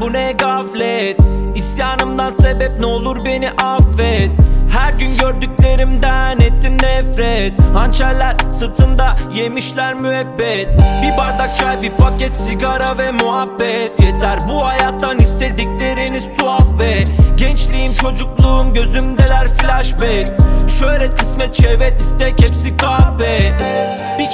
Bu ne gaflet? İsyanımdan sebep ne olur beni affet. Her gün gördüklerimden ettim nefret. Hançerler sırtında yemişler müebbet. Bir bardak çay bir paket sigara ve muhabbet. Yeter bu hayattan istedikleriniz tuhaf ve Gençliğim çocukluğum gözümdeler flashback. Şöhret kısmet şevet istek hepsi kahpe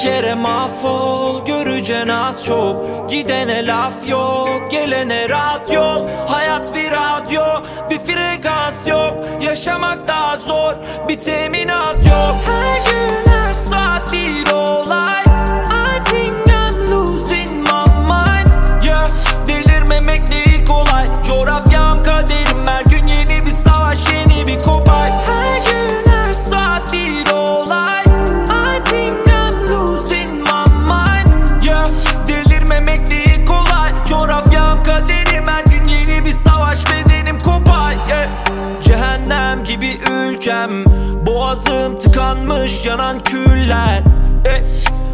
kere mahvol göreceksin az çok. Gidene laf yok gelene rahat yol. Hayat bir radyo bir frekans yok. Yaşamak daha zor bir teminat yok ülkem. Boğazım tıkanmış yanan küller. Eh.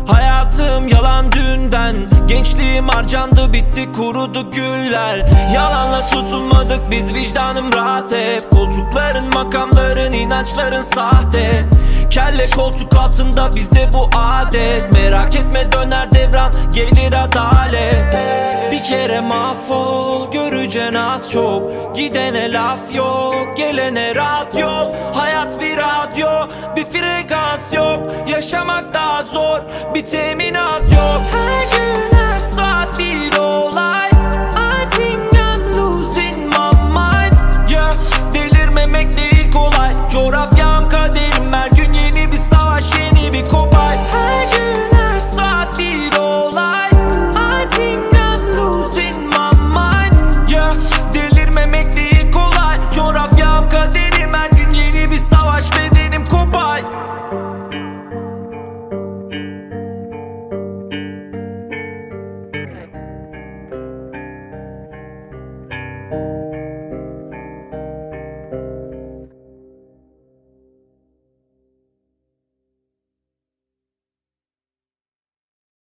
Hayatım yalan dünden. Gençliğim harcandı bitti kurudu güller. Yalanla tutunmadık biz vicdanım rahat hep. Koltukların makamların inançların sahte. Kelle koltuk altında bizde bu adet. Merak etme döner devran gelir adalet. Bir kere mahvol göreceksin az çok. Gidene laf yok gelene rahat yol. Hayat bir radyo bir frekans yok. Yaşamak daha zor bir teminat yok